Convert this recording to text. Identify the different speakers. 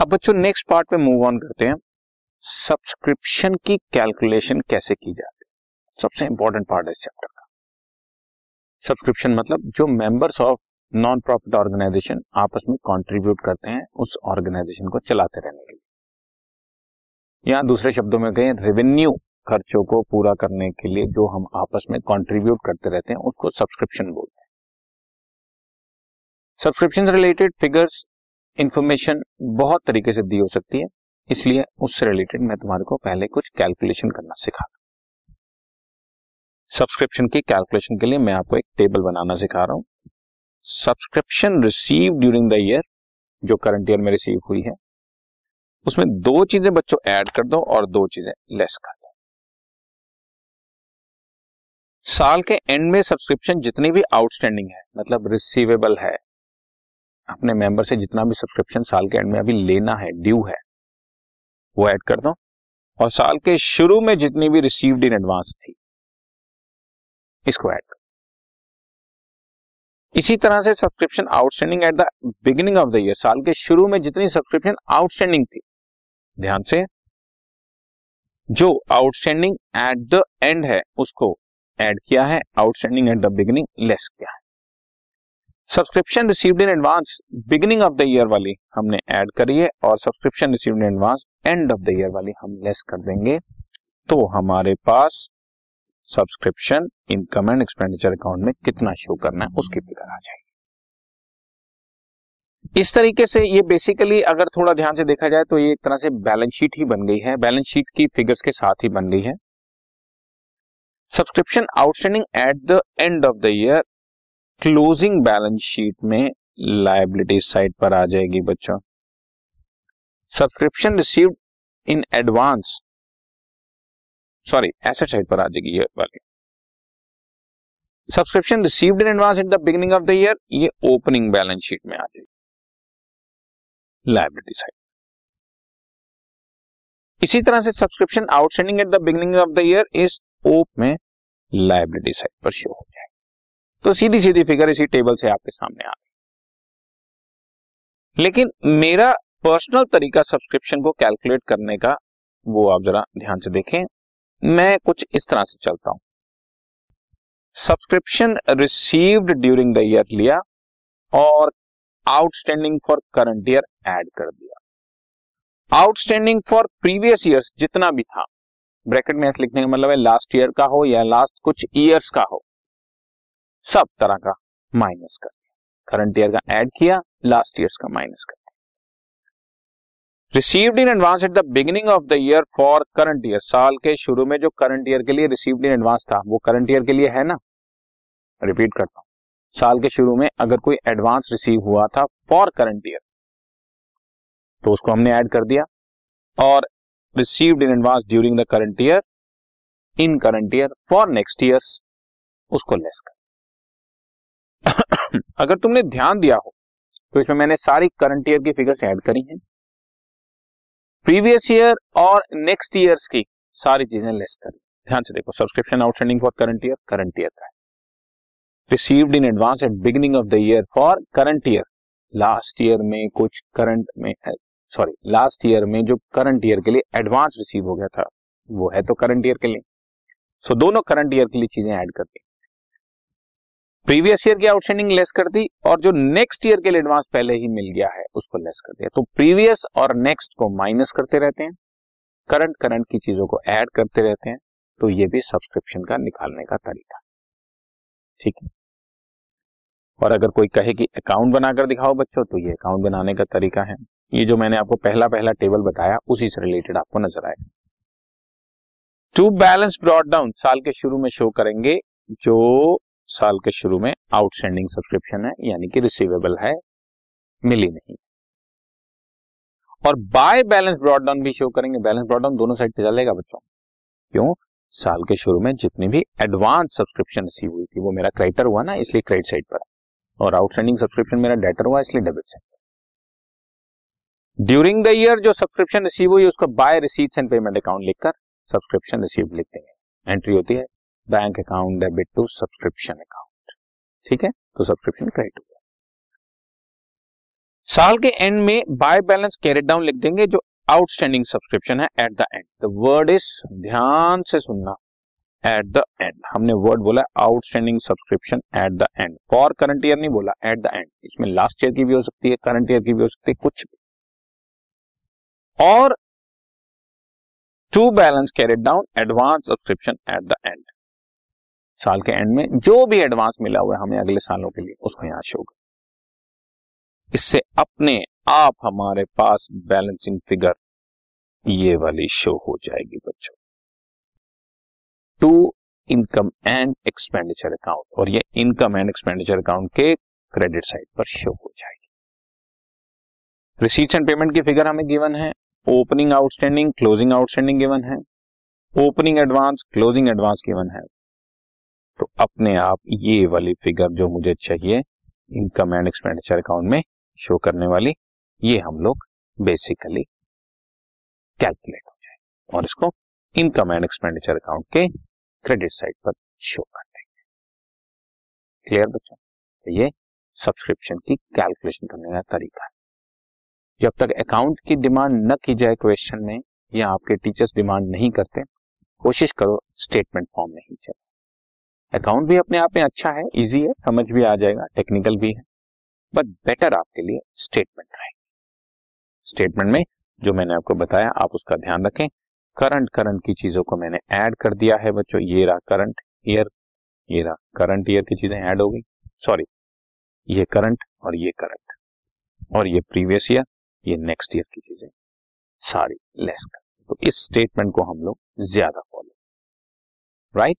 Speaker 1: अब बच्चों next part पे मूव ऑन करते हैं। सब्सक्रिप्शन की कैलकुलेशन कैसे की जाती है? सबसे इंपॉर्टेंट पार्ट है इस चैप्टर का। सब्सक्रिप्शन मतलब जो members of non profit organisation आपस में कंट्रीब्यूट करते हैं उस ऑर्गेनाइजेशन को चलाते रहने के लिए। या दूसरे शब्दों में कहें रेवेन्यू खर्चों को पूरा करने के लिए जो हम आपस में कंट्रीब्यूट करते रहते हैं, उसको सब्सक्रिप्शन बोलते हैं। सब्सक्रिप्शन रिलेटेड फिगर्स इंफॉर्मेशन बहुत तरीके से दी हो सकती है, इसलिए उससे रिलेटेड मैं तुम्हारे को पहले कुछ कैलकुलेशन करना सिखा सब्सक्रिप्शन की कैलकुलेशन के लिए मैं आपको एक टेबल बनाना सिखा रहा हूँ। Subscription receive during the year जो करंट ईयर में रिसीव हुई है, उसमें दो चीज़ें बच्चों ऐड कर दो और दो चीज़ें लेस कर दो। साल के एंड में सब्सक्रिप्शन जितनी भी आउटस्टैंडिंग है मतलब रिसीवेबल है अपने मेंबर से जितना भी सब्सक्रिप्शन साल के एंड में अभी लेना है ड्यू है, वो ऐड कर दो। और साल के शुरू में जितनी भी रिसीव्ड इन एडवांस थी, इसको ऐड कर इसी तरह से subscription outstanding at the beginning of the year साल के शुरू में जितनी सब्सक्रिप्शन आउटस्टैंडिंग थी, ध्यान से, जो आउटस्टैंडिंग एट द एंड है, उसको ऐड किया है outstanding at the beginning less किया है। Subscription received in advance beginning of the year वाली हमने ऐड करी है और subscription received in advance end of the year वाली हम लेस कर देंगे। तो हमारे पास subscription income and expenditure account में कितना शो करना है, उसकी फिगर आ जाएगी। इस तरीके से ये बेसिकली अगर थोड़ा ध्यान से देखा जाए तो ये एक तरह से बैलेंस शीट ही बन गई है। बैलेंस शीट की फिगर्स के साथ ही बन गई है। Subscription outstanding at the end of the year closing balance sheet में लाइबिलिटी साइड पर आ जाएगी बच्चों। Subscription received in advance sorry asset side पर आ जाएगी ये वाली। Subscription received in advance at the beginning of the year ये ओपनिंग बैलेंस शीट में आ जाएगी। लाइबिलिटी साइड इसी तरह से subscription outstanding at the beginning of the year इस ओप में लाइबिलिटी साइड पर शो हो जाएगी तो सीधी सीधी फिगर इसी टेबल से आपके सामने आ गई। लेकिन मेरा पर्सनल तरीका सब्सक्रिप्शन को कैलकुलेट करने का, वो आप जरा ध्यान से देखें। मैं कुछ इस तरह से चलता हूँ। Subscription received during the year लिया और outstanding for current year add कर दिया। आउटस्टैंडिंग फॉर प्रीवियस ईयर्स जितना भी था, ब्रैकेट में ऐसे लिखने का मतलब है लास्ट ईयर का हो या लास्ट कुछ ईयर्स का हो। सब तरह का माइनस कर दिया। करंट ईयर का ऐड किया लास्ट ईयर्स का माइनस कर received in advance at the beginning of the year for current year साल के शुरू में जो करंट ईयर के लिए रिसीव्ड इन एडवांस था, वो करंट ईयर के लिए है ना? रिपीट करता हूँ। साल के शुरू में अगर कोई एडवांस रिसीव हुआ था फॉर करंट ईयर तो उसको हमने ऐड कर दिया। और received in advance during the current year in current year for next year उसको लेस कर अगर तुमने ध्यान दिया हो तो इसमें मैंने सारी करंट ईयर की फिगर्स ऐड करी हैं। प्रीवियस ईयर और नेक्स्ट ईयर्स की सारी चीज़ें लेस कर ध्यान से देखो subscription outstanding for current year current year का है। Received in advance at beginning of the year for current year last year में कुछ करंट में सॉरी लास्ट ईयर में जो करंट ईयर के लिए एडवांस रिसीव हो गया था वो है तो करंट ईयर के लिए। सो so, दोनों करंट ईयर के लिए चीज़ें ऐड कर दी। प्रीवियस ईयर की आउटस्टैंडिंग लेस कर दी और जो नेक्स्ट ईयर के लिए एडवांस पहले ही मिल गया है, उसको लेस कर दिया। तो प्रीवियस और नेक्स्ट को माइनस करते रहते हैं। करंट करंट की चीज़ों को ऐड करते रहते हैं। तो ये भी सब्सक्रिप्शन का निकालने का तरीका। ठीक है? और अगर कोई कहे कि अकाउंट बनाकर दिखाओ बच्चों तो ये अकाउंट बनाने का तरीका है। ये जो मैंने आपको पहला पहला टेबल बताया, उसी से रिलेटेड आपको नज़र आएगा। टू बैलेंस ब्रॉड डाउन साल के शुरू में शो करेंगे, जो साल के शुरू में आउटस्टैंडिंग सब्सक्रिप्शन है, यानी कि रिसीवेबल है, मिली नहीं। और बाय बैलेंस ब्रॉडडाउन भी शो करेंगे। बैलेंस ब्रॉडडाउन दोनों साइड पे चलेगा बच्चों। क्यों? साल के शुरू में जितनी भी एडवांस सब्सक्रिप्शन रिसीव हुई थी, वो मेरा क्रेडिटर हुआ ना, इसलिए क्रेडिट साइड पर। और आउटस्टैंडिंग सब्सक्रिप्शन मेरा डेटर हुआ, इसलिए डेबिट साइड पर। ड्यूरिंग द ईयर जो सब्सक्रिप्शन रिसीव हुई, उसको by receipts and payment account लिखकर सब्सक्रिप्शन रिसीव लिख देंगे। एंट्री होती है। Bank account debit to subscription account ठीक है? तो सब्सक्रिप्शन क्रेडिट हो गया। साल के एंड में बाय बैलेंस कैरेट डाउन लिख देंगे, जो आउटस्टैंडिंग सब्सक्रिप्शन है at the end the word is ध्यान से सुनना एट द एंड हमने वर्ड बोला outstanding subscription at the end for current year नहीं बोला एट द एंड इसमें लास्ट ईयर की भी हो सकती है करंट ईयर की भी हो सकती है, कुछ भी। और to balance carried down advance subscription at the end साल के एंड में जो भी एडवांस मिला हुआ है हमें अगले सालों के लिए, उसको यहाँ शो कर। इससे अपने आप हमारे पास बैलेंसिंग फिगर ये वाली शो हो जाएगी बच्चों। To income and expenditure account और ये इनकम एंड एक्सपेंडिचर अकाउंट के क्रेडिट साइड पर शो हो जाएगी। रिसीट्स एंड पेमेंट की फिगर हमें गिवन है opening outstanding closing outstanding given है opening advance closing advance given है। तो अपने आप ये वाली फिगर जो मुझे चाहिए इनकम एंड एक्सपेंडिचर अकाउंट में शो करने वाली, ये हम लोग बेसिकली कैलकुलेट हो जाए और इसको इनकम एंड एक्सपेंडिचर अकाउंट के क्रेडिट साइड पर शो कर देंगे। क्लियर बच्चों? तो ये सब्सक्रिप्शन की कैलकुलेशन करने का तरीका है। जब तक अकाउंट की डिमांड न की जाए क्वेश्चन में, या आपके टीचर्स डिमांड नहीं करते, कोशिश करो स्टेटमेंट फॉर्म में ही चलो अकाउंट भी अपने आप में अच्छा है इजी है, समझ भी आ जाएगा टेक्निकल भी है बट बेटर आपके लिए स्टेटमेंट रहेगी स्टेटमेंट में जो मैंने आपको बताया, आप उसका ध्यान रखें। करंट करंट की चीज़ों को मैंने ऐड कर दिया है बच्चों। ये रहा करंट ईयर ये रहा करंट ईयर की चीज़ें ऐड हो गई। सॉरी ये करंट और ये करंट और ये प्रीवियस ईयर ये नेक्स्ट ईयर की चीज़ें। सारी लेस कर तो इस स्टेटमेंट को हम लोग ज़्यादा follow right